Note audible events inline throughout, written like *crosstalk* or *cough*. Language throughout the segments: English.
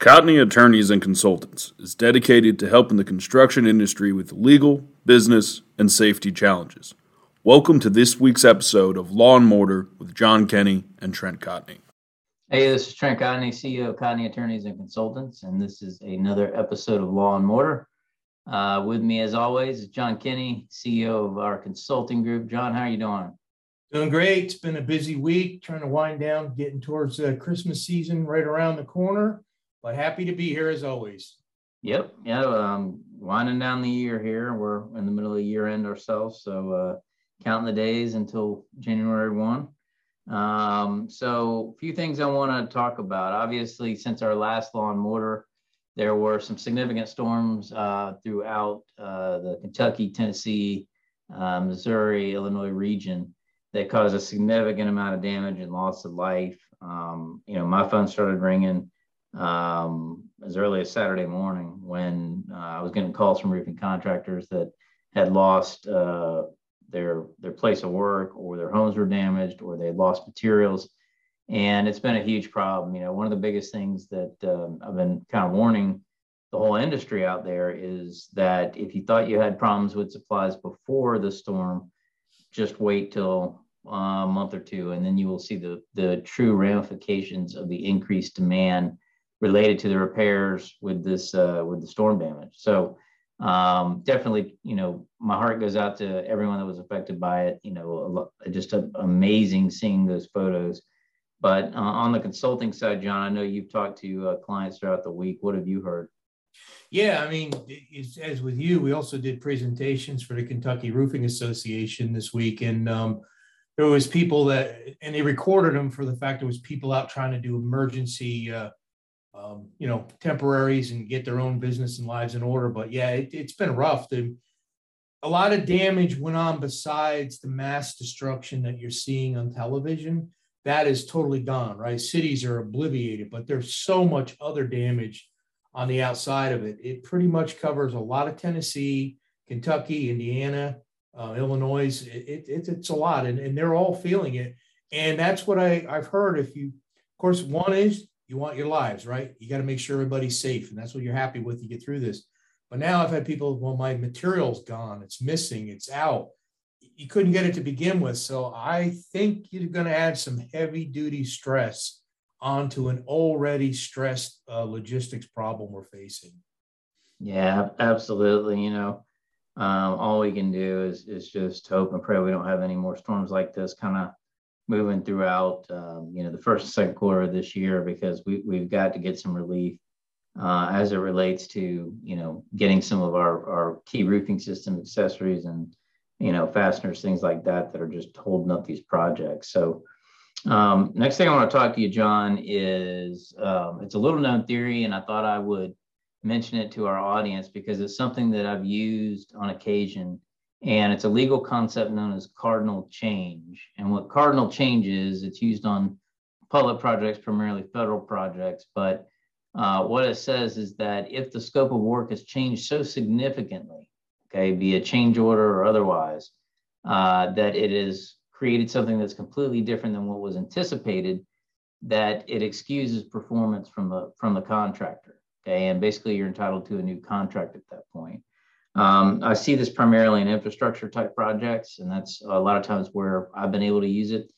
Cotney Attorneys and Consultants is dedicated to helping the construction industry with legal, business, and safety challenges. Welcome to this week's episode of Law and Mortar with John Kenny and Trent Cotney. Hey, this is Trent Cotney, CEO of Cotney Attorneys and Consultants, and this is another episode of Law and Mortar. Uh, with me, as always, is John Kenny, CEO of our consulting group. John, how are you doing? Doing great. It's been a busy week, trying to wind down, getting towards the Christmas season right around the corner but happy to be here as always. Yep. Yeah. Um, winding down the year here. We're in the middle of the year end ourselves. So uh, counting the days until January 1. Um, so a few things I want to talk about. Obviously, since our last law and mortar, there were some significant storms uh, throughout uh, the Kentucky, Tennessee, uh, Missouri, Illinois region that caused a significant amount of damage and loss of life. Um, you know, my phone started ringing um, as early as Saturday morning when uh, I was getting calls from roofing contractors that had lost uh, their their place of work or their homes were damaged or they lost materials. And it's been a huge problem. You know, one of the biggest things that um, I've been kind of warning the whole industry out there is that if you thought you had problems with supplies before the storm, just wait till uh, a month or two, and then you will see the the true ramifications of the increased demand related to the repairs with this uh, with the storm damage. So um, definitely, you know, my heart goes out to everyone that was affected by it. You know, just amazing seeing those photos. But uh, on the consulting side, John, I know you've talked to uh, clients throughout the week. What have you heard? Yeah, I mean, as with you, we also did presentations for the Kentucky Roofing Association this week, and um, there was people that, and they recorded them for the fact there was people out trying to do emergency uh, um, you know, temporaries and get their own business and lives in order. But yeah, it, has been rough. The, a lot of damage went on besides the mass destruction that you're seeing on television. That is totally gone, right? Cities are obliterated, but there's so much other damage on the outside of it. It pretty much covers a lot of Tennessee, Kentucky, Indiana, uh, Illinois. It, it, it's a lot, and, and they're all feeling it. And that's what I, I've heard. If you, of course, one is you want your lives, right? You got to make sure everybody's safe. And that's what you're happy with. You get through this. But now I've had people, well, my material's gone, it's missing, it's out. You couldn't get it to begin with. So I think you're going to add some heavy duty stress onto an already stressed uh, logistics problem we're facing. Yeah, absolutely. You know, um, all we can do is is just hope and pray we don't have any more storms like this kind of moving throughout, um, you know, the first second quarter of this year because we, we've got to get some relief uh, as it relates to, you know, getting some of our, our key roofing system accessories and, you know, fasteners, things like that, that are just holding up these projects. So, um, next thing I want to talk to you, John, is um, it's a little known theory, and I thought I would mention it to our audience because it's something that I've used on occasion and it's a legal concept known as cardinal change. And what cardinal change is, it's used on public projects, primarily federal projects. But uh, what it says is that if the scope of work has changed so significantly, okay, be a change order or otherwise, uh, that it has created something that's completely different than what was anticipated, that it excuses performance from the from the contractor. Okay, and basically you're entitled to a new contract at that point. Um, I see this primarily in infrastructure type projects, and that's a lot of times where I've been able to use it.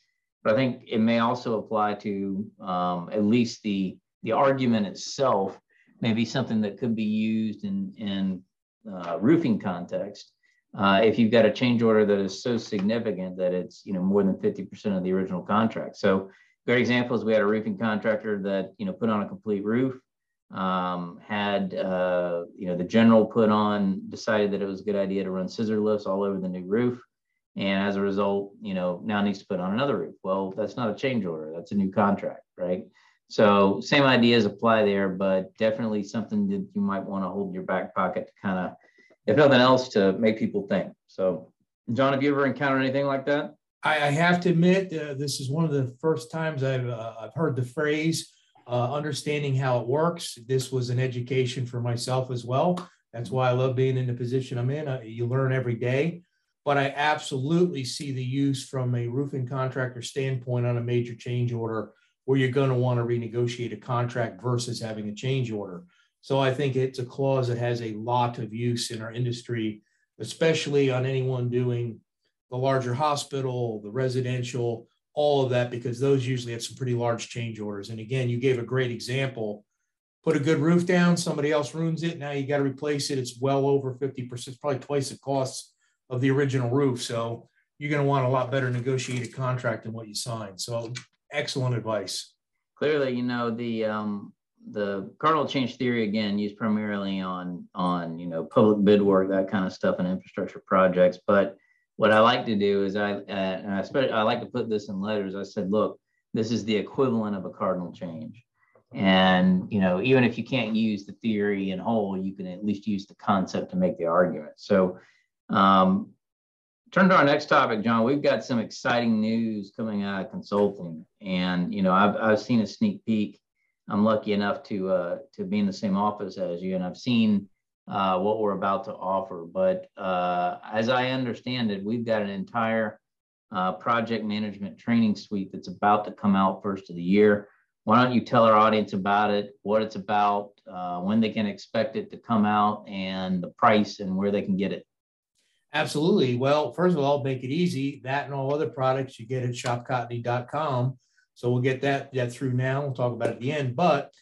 But I think it may also apply to um, at least the the argument itself may be something that could be used in in uh, roofing context. Uh, if you've got a change order that is so significant that it's you know more than 50% of the original contract. So great example is we had a roofing contractor that you know put on a complete roof um, had uh, you know the general put on decided that it was a good idea to run scissor lifts all over the new roof. And as a result you know now needs to put on another roof. Well that's not a change order. That's a new contract right? So same ideas apply there but definitely something that you might want to hold in your back pocket to kind of if nothing else to make people think. So john have you ever encountered anything like that? I, I have to admit uh, this is one of the first times i've uh, i've heard the phrase uh, understanding how it works. This was an education for myself as well. That's why I love being in the position I'm in. Uh, you learn every day. But I absolutely see the use from a roofing contractor standpoint on a major change order where you're going to want to renegotiate a contract versus having a change order. So I think it's a clause that has a lot of use in our industry, especially on anyone doing the larger hospital, the residential, all of that, because those usually have some pretty large change orders. And again, you gave a great example. Put a good roof down, somebody else ruins it. Now you got to replace it. It's well over 50%, it's probably twice the cost of the original roof. So you're going to want a lot better negotiated contract than what you signed. So excellent advice. Clearly, you know, the um, the cardinal change theory again used primarily on on you know public bid work that kind of stuff and infrastructure projects but what i like to do is i uh, and I, I like to put this in letters. I said look this is the equivalent of a cardinal change. And you know even if you can't use the theory in whole you can at least use the concept to make the argument. So um, turn to our next topic john. We've got some exciting news coming out of consulting. And you know i've, I've seen a sneak peek. I'm lucky enough to uh, to be in the same office as you, and I've seen uh, what we're about to offer. But uh, as I understand it, we've got an entire uh, project management training suite that's about to come out first of the year. Why don't you tell our audience about it, what it's about, uh, when they can expect it to come out, and the price and where they can get it? Absolutely. Well, first of all, make it easy. That and all other products you get at shopcotney.com. So we'll get that, that through now. We'll talk about it at the end, but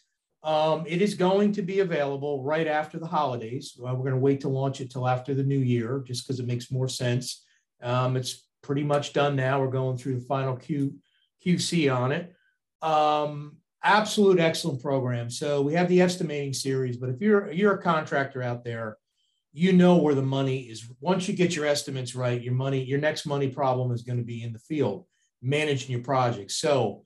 um, it is going to be available right after the holidays. we're going to wait to launch it till after the new year, just because it makes more sense. Um, it's pretty much done now. We're going through the final Q, QC on it. Um, absolute excellent program. So we have the estimating series, but if you're you're a contractor out there, you know where the money is. Once you get your estimates right, your money, your next money problem is going to be in the field managing your project. So,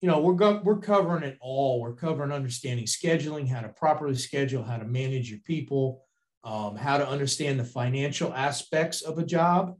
you know, we're go- we're covering it all. We're covering understanding scheduling, how to properly schedule, how to manage your people, um, how to understand the financial aspects of a job,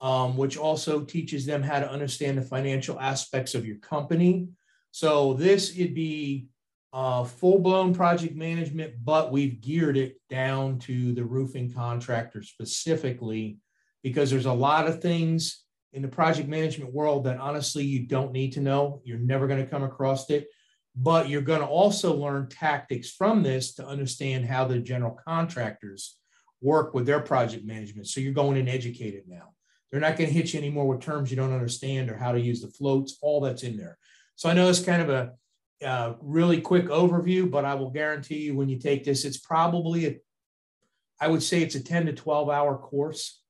um, which also teaches them how to understand the financial aspects of your company. So this it'd be uh, full blown project management, but we've geared it down to the roofing contractor specifically because there's a lot of things in the project management world that honestly you don't need to know. You're never going to come across it. But you're going to also learn tactics from this to understand how the general contractors work with their project management. So you're going in educated now. They're not going to hit you anymore with terms you don't understand or how to use the floats, all that's in there. So I know it's kind of a uh, really quick overview, but I will guarantee you when you take this, it's probably a, I would say it's a 10 to 12 hour course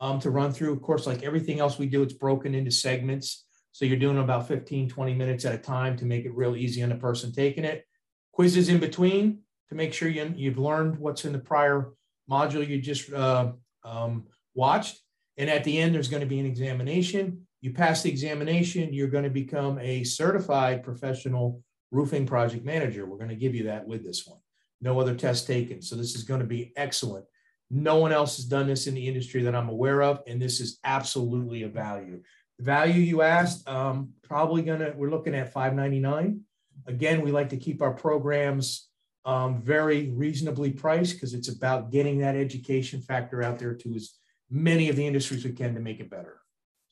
um, to run through. Of course, like everything else we do, it's broken into segments. So you're doing about 15, 20 minutes at a time to make it real easy on the person taking it. Quizzes in between to make sure you, you've learned what's in the prior module you just uh, um, watched. And at the end, there's going to be an examination. You pass the examination, you're going to become a certified professional roofing project manager. We're going to give you that with this one. No other test taken. So this is going to be excellent. No one else has done this in the industry that I'm aware of, and this is absolutely a value. The value you asked, um, probably gonna, we're looking at 599. Again, we like to keep our programs um, very reasonably priced because it's about getting that education factor out there to as many of the industries we can to make it better.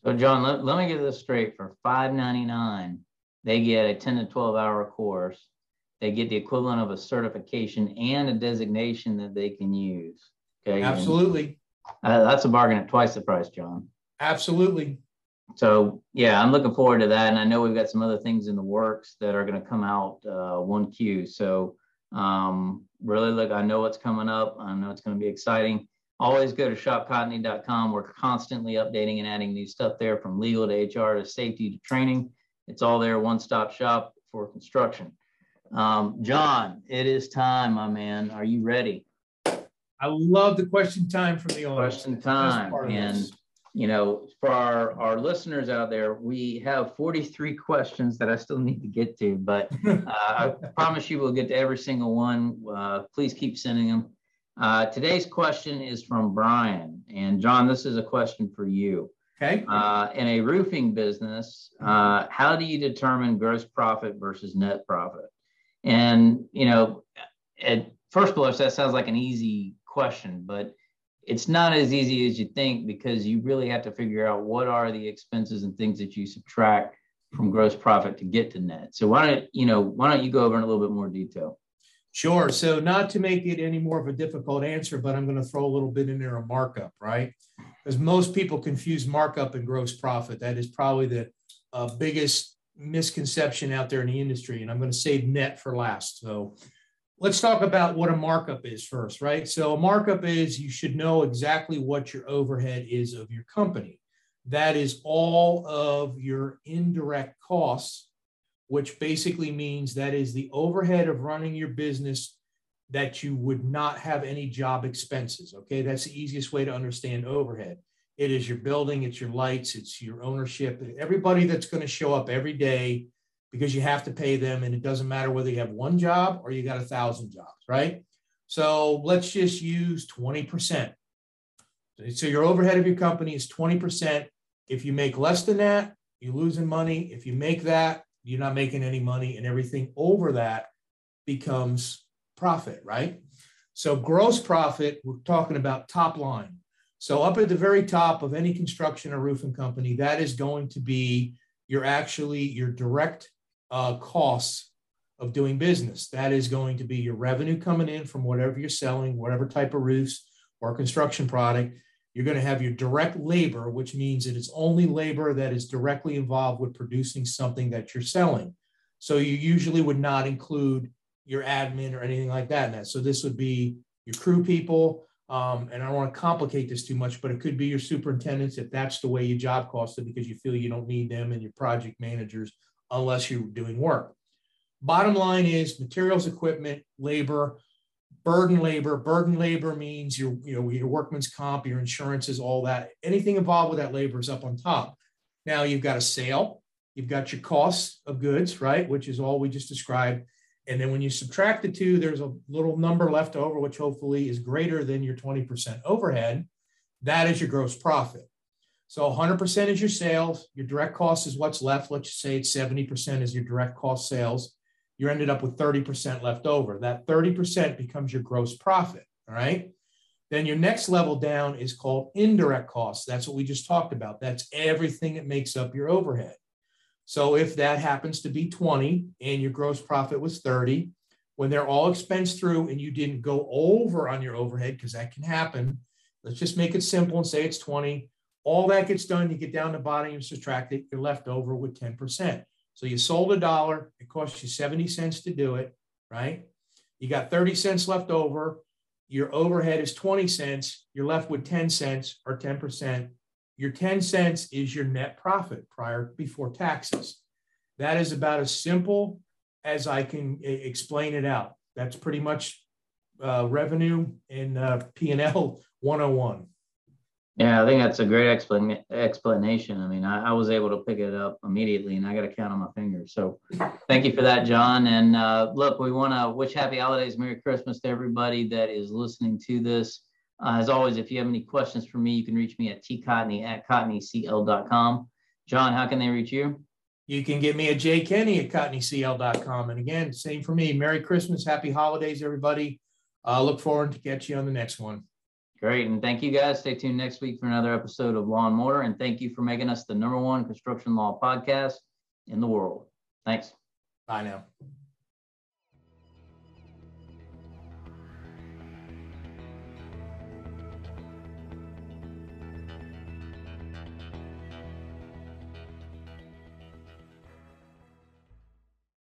So, John, let, let me get this straight. For 599, they get a 10 to 12 hour course. They get the equivalent of a certification and a designation that they can use. Okay. Absolutely. Uh, that's a bargain at twice the price, John. Absolutely. So yeah, I'm looking forward to that, and I know we've got some other things in the works that are going to come out uh, one Q. So um, really look, I know what's coming up. I know it's going to be exciting. Always go to shopcotney.com. We're constantly updating and adding new stuff there, from legal to HR to safety to training. It's all there, one-stop shop for construction. Um, John, it is time, my man. Are you ready? I love the question time from the audience. Question time. And, you know, for our, our listeners out there, we have 43 questions that I still need to get to, but *laughs* uh, I promise you we'll get to every single one. Uh, please keep sending them. Uh, today's question is from Brian. And John, this is a question for you. Okay. Uh, in a roofing business, uh, how do you determine gross profit versus net profit? And, you know, at first blush, that sounds like an easy question, but it's not as easy as you think because you really have to figure out what are the expenses and things that you subtract from gross profit to get to net. So why don't you know why don't you go over in a little bit more detail? Sure. So not to make it any more of a difficult answer, but I'm going to throw a little bit in there a markup, right? Because most people confuse markup and gross profit. That is probably the uh, biggest misconception out there in the industry. And I'm going to save net for last. So let's talk about what a markup is first, right? So a markup is you should know exactly what your overhead is of your company. That is all of your indirect costs, which basically means that is the overhead of running your business that you would not have any job expenses. Okay, that's the easiest way to understand overhead. It is your building, it's your lights, it's your ownership, everybody that's going to show up every day because you have to pay them. And it doesn't matter whether you have one job or you got a thousand jobs, right? So let's just use 20%. So your overhead of your company is 20%. If you make less than that, you're losing money. If you make that, you're not making any money. And everything over that becomes profit, right? So gross profit, we're talking about top line. So up at the very top of any construction or roofing company, that is going to be your actually your direct uh, costs of doing business. That is going to be your revenue coming in from whatever you're selling, whatever type of roofs or construction product. You're going to have your direct labor, which means it's only labor that is directly involved with producing something that you're selling. So you usually would not include your admin or anything like that in that. So this would be your crew people, um, and I don't want to complicate this too much, but it could be your superintendents if that's the way you job costed because you feel you don't need them and your project managers unless you're doing work. Bottom line is materials, equipment, labor, burden labor. Burden labor means your, you know, your workman's comp, your insurances, all that. Anything involved with that labor is up on top. Now you've got a sale, you've got your costs of goods, right? Which is all we just described. And then when you subtract the two, there's a little number left over, which hopefully is greater than your 20% overhead. That is your gross profit. So 100% is your sales. Your direct cost is what's left. Let's say it's 70% is your direct cost sales. You ended up with 30% left over. That 30% becomes your gross profit. All right. Then your next level down is called indirect costs. That's what we just talked about. That's everything that makes up your overhead. So if that happens to be 20 and your gross profit was 30, when they're all expensed through and you didn't go over on your overhead, because that can happen, let's just make it simple and say it's 20. All that gets done, you get down to bottom, you subtract it, you're left over with 10%. So you sold a dollar, it cost you 70 cents to do it, right? You got 30 cents left over. Your overhead is 20 cents. You're left with 10 cents or 10%. Your 10 cents is your net profit prior before taxes. That is about as simple as I can explain it out. That's pretty much uh, revenue in uh, P&L 101. Yeah, I think that's a great explan- explanation. I mean, I, I, was able to pick it up immediately and I got to count on my fingers. So thank you for that, John. And uh, look, we want to wish happy holidays, Merry Christmas to everybody that is listening to this. Uh, as always, if you have any questions for me, you can reach me at tcotney at cotneycl.com. John, how can they reach you? You can get me at jkenny at cotneycl.com. And again, same for me. Merry Christmas, happy holidays, everybody. Uh, look forward to catch you on the next one. Great. And thank you guys. Stay tuned next week for another episode of Law and Mortar. And thank you for making us the number one construction law podcast in the world. Thanks. Bye now.